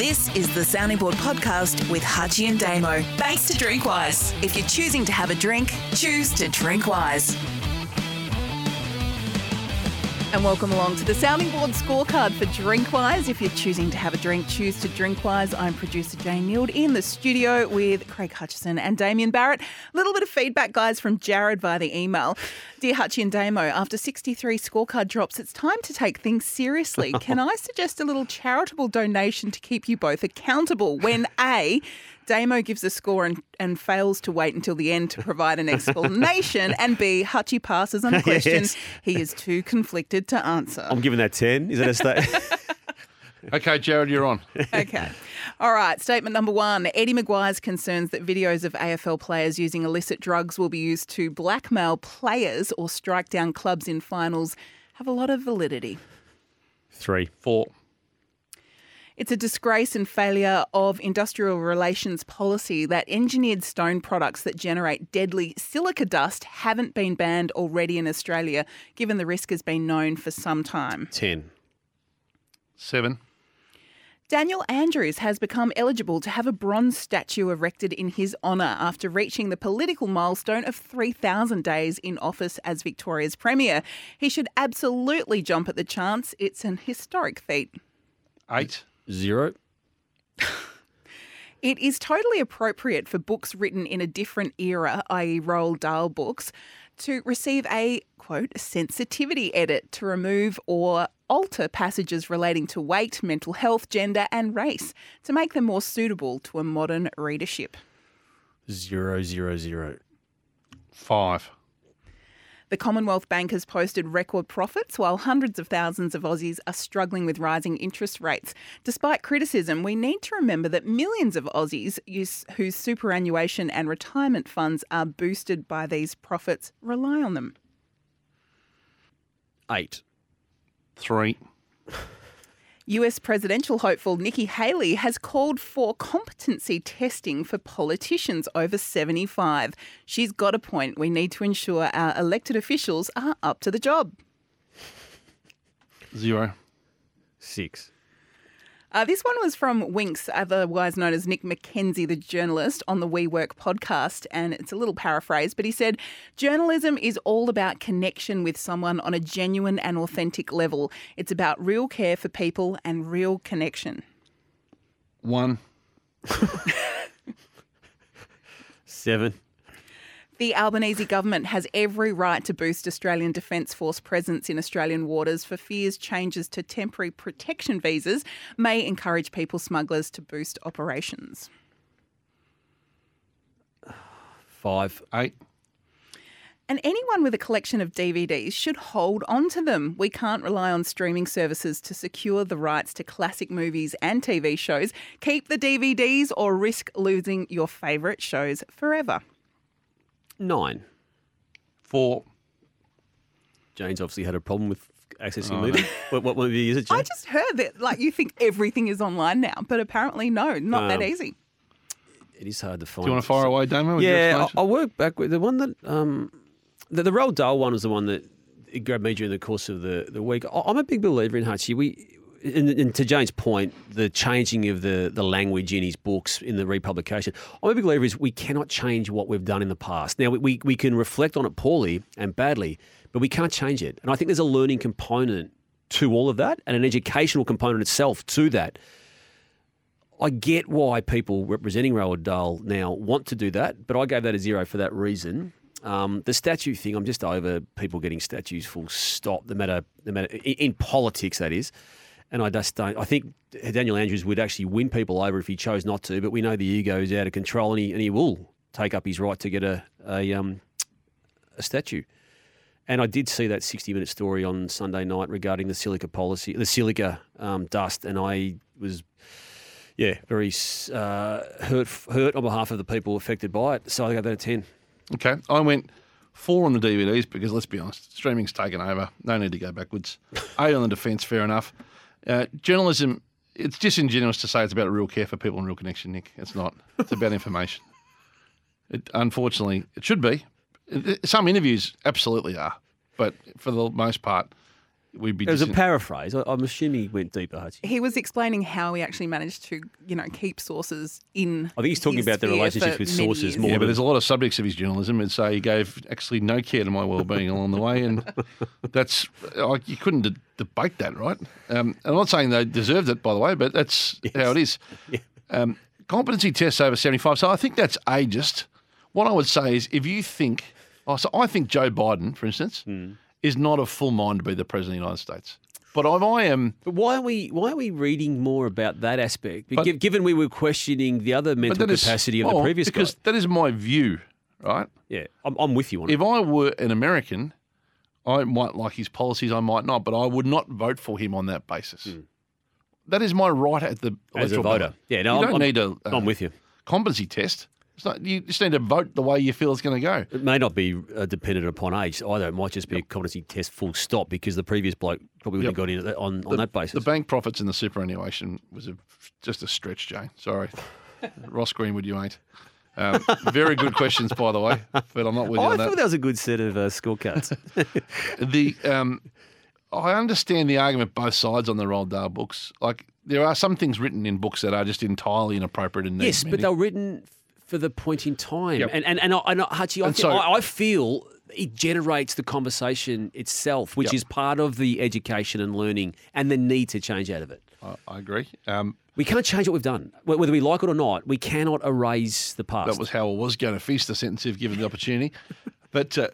This is the Sounding Board podcast with Hutchie and Damo. Thanks to Drinkwise. If you're choosing to have a drink, choose to drink wise. And welcome along to the Sounding Board scorecard for Drinkwise. If you're choosing to have a drink, choose to Drinkwise. I'm producer Jane Neild in the studio with Craig Hutchison and Damian Barrett. A little bit of feedback, guys, from Jared via the email. Dear Hutchie and Damo, after 63 scorecard drops, it's time to take things seriously. Can I suggest a little charitable donation to keep you both accountable when A, Damo gives a score and, and fails to wait until the end to provide an explanation, and B, Hutchie passes on a question Yes. he is too conflicted to answer. I'm giving that 10. Is that a state? Okay, Jared, you're on. Okay. All right. Statement number one Eddie McGuire's concerns that videos of AFL players using illicit drugs will be used to blackmail players or strike down clubs in finals have a lot of validity. Three. Four. It's a disgrace and failure of industrial relations policy that engineered stone products that generate deadly silica dust haven't been banned already in Australia, given the risk has been known for some time. 10. Seven. Daniel Andrews has become eligible to have a bronze statue erected in his honour after reaching the political milestone of 3,000 days in office as Victoria's Premier. He should absolutely jump at the chance. It's an historic feat. Eight. Zero. It is totally appropriate for books written in a different era, i.e., Roald Dahl books, to receive a quote sensitivity edit to remove or alter passages relating to weight, mental health, gender, and race to make them more suitable to a modern readership. Zero, zero, zero. Five. The Commonwealth Bank has posted record profits while hundreds of thousands of Aussies are struggling with rising interest rates. Despite criticism, we need to remember that millions of Aussies use, whose superannuation and retirement funds are boosted by these profits rely on them. Eight. Three. US presidential hopeful Nikki Haley has called for competency testing for politicians over 75. She's got a point. We need to ensure our elected officials are up to the job. Zero. Six. Uh, this one was from Winks, otherwise known as Nick McKenzie, the journalist, on the We Work podcast. And it's a little paraphrase, but he said, Journalism is all about connection with someone on a genuine and authentic level. It's about real care for people and real connection. One. Seven. The Albanese government has every right to boost Australian Defence Force presence in Australian waters for fears changes to temporary protection visas may encourage people smugglers to boost operations. Five. Eight. And anyone with a collection of DVDs should hold on to them. We can't rely on streaming services to secure the rights to classic movies and TV shows. Keep the DVDs or risk losing your favourite shows forever. Nine. Four. Jane's obviously had a problem with accessing a movie. What, what movie is it, Jane? I just heard that, like, you think everything is online now, but apparently, no, not that Um, easy. it is hard to find. Do you want to fire away, Damo? with your Yeah, I, explanation? I work back with the one that um, the, the Roald Dahl one was the one that it grabbed me during the course of the, the week. I- I'm a big believer in Hutchie. We, and, and to Jane's point, the changing of the, the language in his books in the republication. I'm a big believer is we cannot change what we've done in the past. Now we, we, can reflect on it poorly and badly, but we can't change it. And I think there's a learning component to all of that and an educational component itself to that. I get why people representing Roald Dahl now want to do that, but I gave that a zero for that reason. Um, the statue thing, I'm just over people getting statues full stop, no matter, no matter in, in politics, that is. And I just don't. I think Daniel Andrews would actually win people over if he chose not to, but we know the ego is out of control, and he and he will take up his right to get a a, um, a statue. And I did see that 60 minute story on Sunday night regarding the silica policy, the silica um, dust, and I was yeah, very uh, hurt hurt on behalf of the people affected by it. So I got that a ten. Okay. I went four on the DVDs because let's be honest, streaming's taken over. No need to go backwards. Eight on the defence, fair enough. Uh, journalism, it's disingenuous to say it's about real care for people and real connection, Nick. It's not. It's about information. It, unfortunately, it should be. Some interviews absolutely are, but for the most part, we'd be. It was a paraphrase. I, I'm assuming he went deeper, Hutchie. He was explaining how he actually managed to, you know, keep sources in. I think he's talking about the sphere relationships with sources years. more yeah, but there's a lot of subjects of his journalism that say he gave actually no care to my well-being along the way, and that's like you couldn't de- debate that, right? Um, I'm not saying they deserved it, by the way, but that's how it is. Um, competency tests over 75, so I think that's ageist. What I would say is, if you think, oh, so I think Joe Biden, for instance, Hmm. Is not a full mind to be the president of the United States, but if I am. But why are we why are we reading more about that aspect? But- given we were questioning the other mental that is- capacity of well, the previous because guy. that is my view, right? Yeah, I'm, I'm with you on it. if I were an American, I might like his policies, I might not, but I would not vote for him on that basis. That is my right at the As a voter. ballot. Yeah, no, you I'm- don't I'm- need a uh, I'm with you. competency test. It's not, you just need to vote the way you feel it's going to go. It may not be uh, dependent upon age either. It might just be a competency test full stop because the previous bloke probably wouldn't Yep. have got in on, on The, that basis. the bank profits in the superannuation was a, just a stretch, Jane. Sorry, Ross Greenwood, you ain't. Um, very good questions, by the way, but I'm not with you Oh, I on thought that. that was a good set of uh, scorecards. the um, I understand the argument both sides on the Roald Dahl books. Like there are some things written in books that are just entirely inappropriate and yes, but they're written for the point in time. Yep. And and and, I, and I, Hutchie, I, And so- I, I feel it generates the conversation itself, which Yep. is part of the education and learning and the need to change out of it. I, I agree. Um, We can't change what we've done, whether we like it or not. We cannot erase the past. that was how I was going to feast the sentence if given the opportunity. but uh,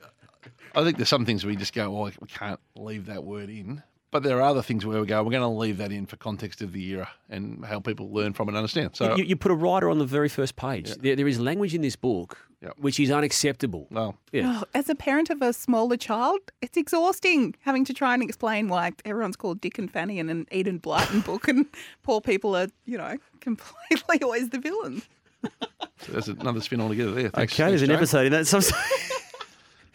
I think there's some things we just go, well, we can't leave that word in. But there are other things where we go, we're going to leave that in for context of the era and how people learn from and understand. So you, you put a writer on the very first page. There, there is language in this book Yep. which is unacceptable. well, Yeah. Oh, as a parent of a smaller child, it's exhausting having to try and explain why everyone's called Dick and Fanny in an Enid Blyton book, and poor people are, you know, completely always the villain. so there's another spin altogether there. Thanks, Okay, there's an thanks, episode in that.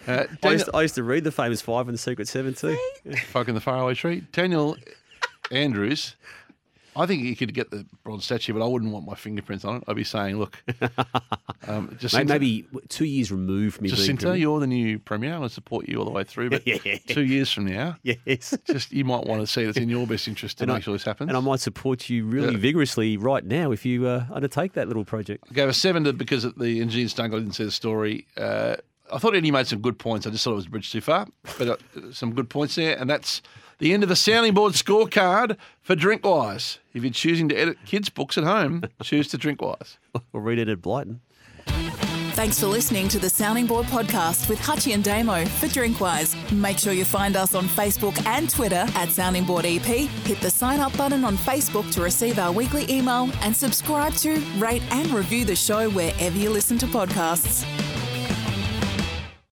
So, Jane. Uh, I, used to, I used to read the famous Five and the Secret Seven too. Folk in the Faraway Tree. Daniel Andrews. I think you could get the bronze statue, but I wouldn't want my fingerprints on it. I'd be saying, look, um, May- Jacinta, Maybe two years removed from me being Jacinta, premier. you're the new premier. I'm going to support you all the way through. But two years from now, Yes. just you might want to see it. It's in your best interest to And I- make sure this happens. And I might support you really Yeah. vigorously right now if you uh, undertake that little project. I gave a seven to because of the engineered stone. I didn't see the story. Uh, I thought Eddie made some good points. I just thought it was a bridge too far, but uh, some good points there. And that's the end of the sounding board scorecard for Drinkwise. If you're choosing to edit kids' books at home, choose to Drinkwise. Or read it at Blyton. Thanks for listening to the Sounding Board podcast with Hutchie and Damo for Drinkwise. Make sure you find us on Facebook and Twitter at Sounding Board EP. Hit the sign up button on Facebook to receive our weekly email and subscribe to, rate, and review the show wherever you listen to podcasts.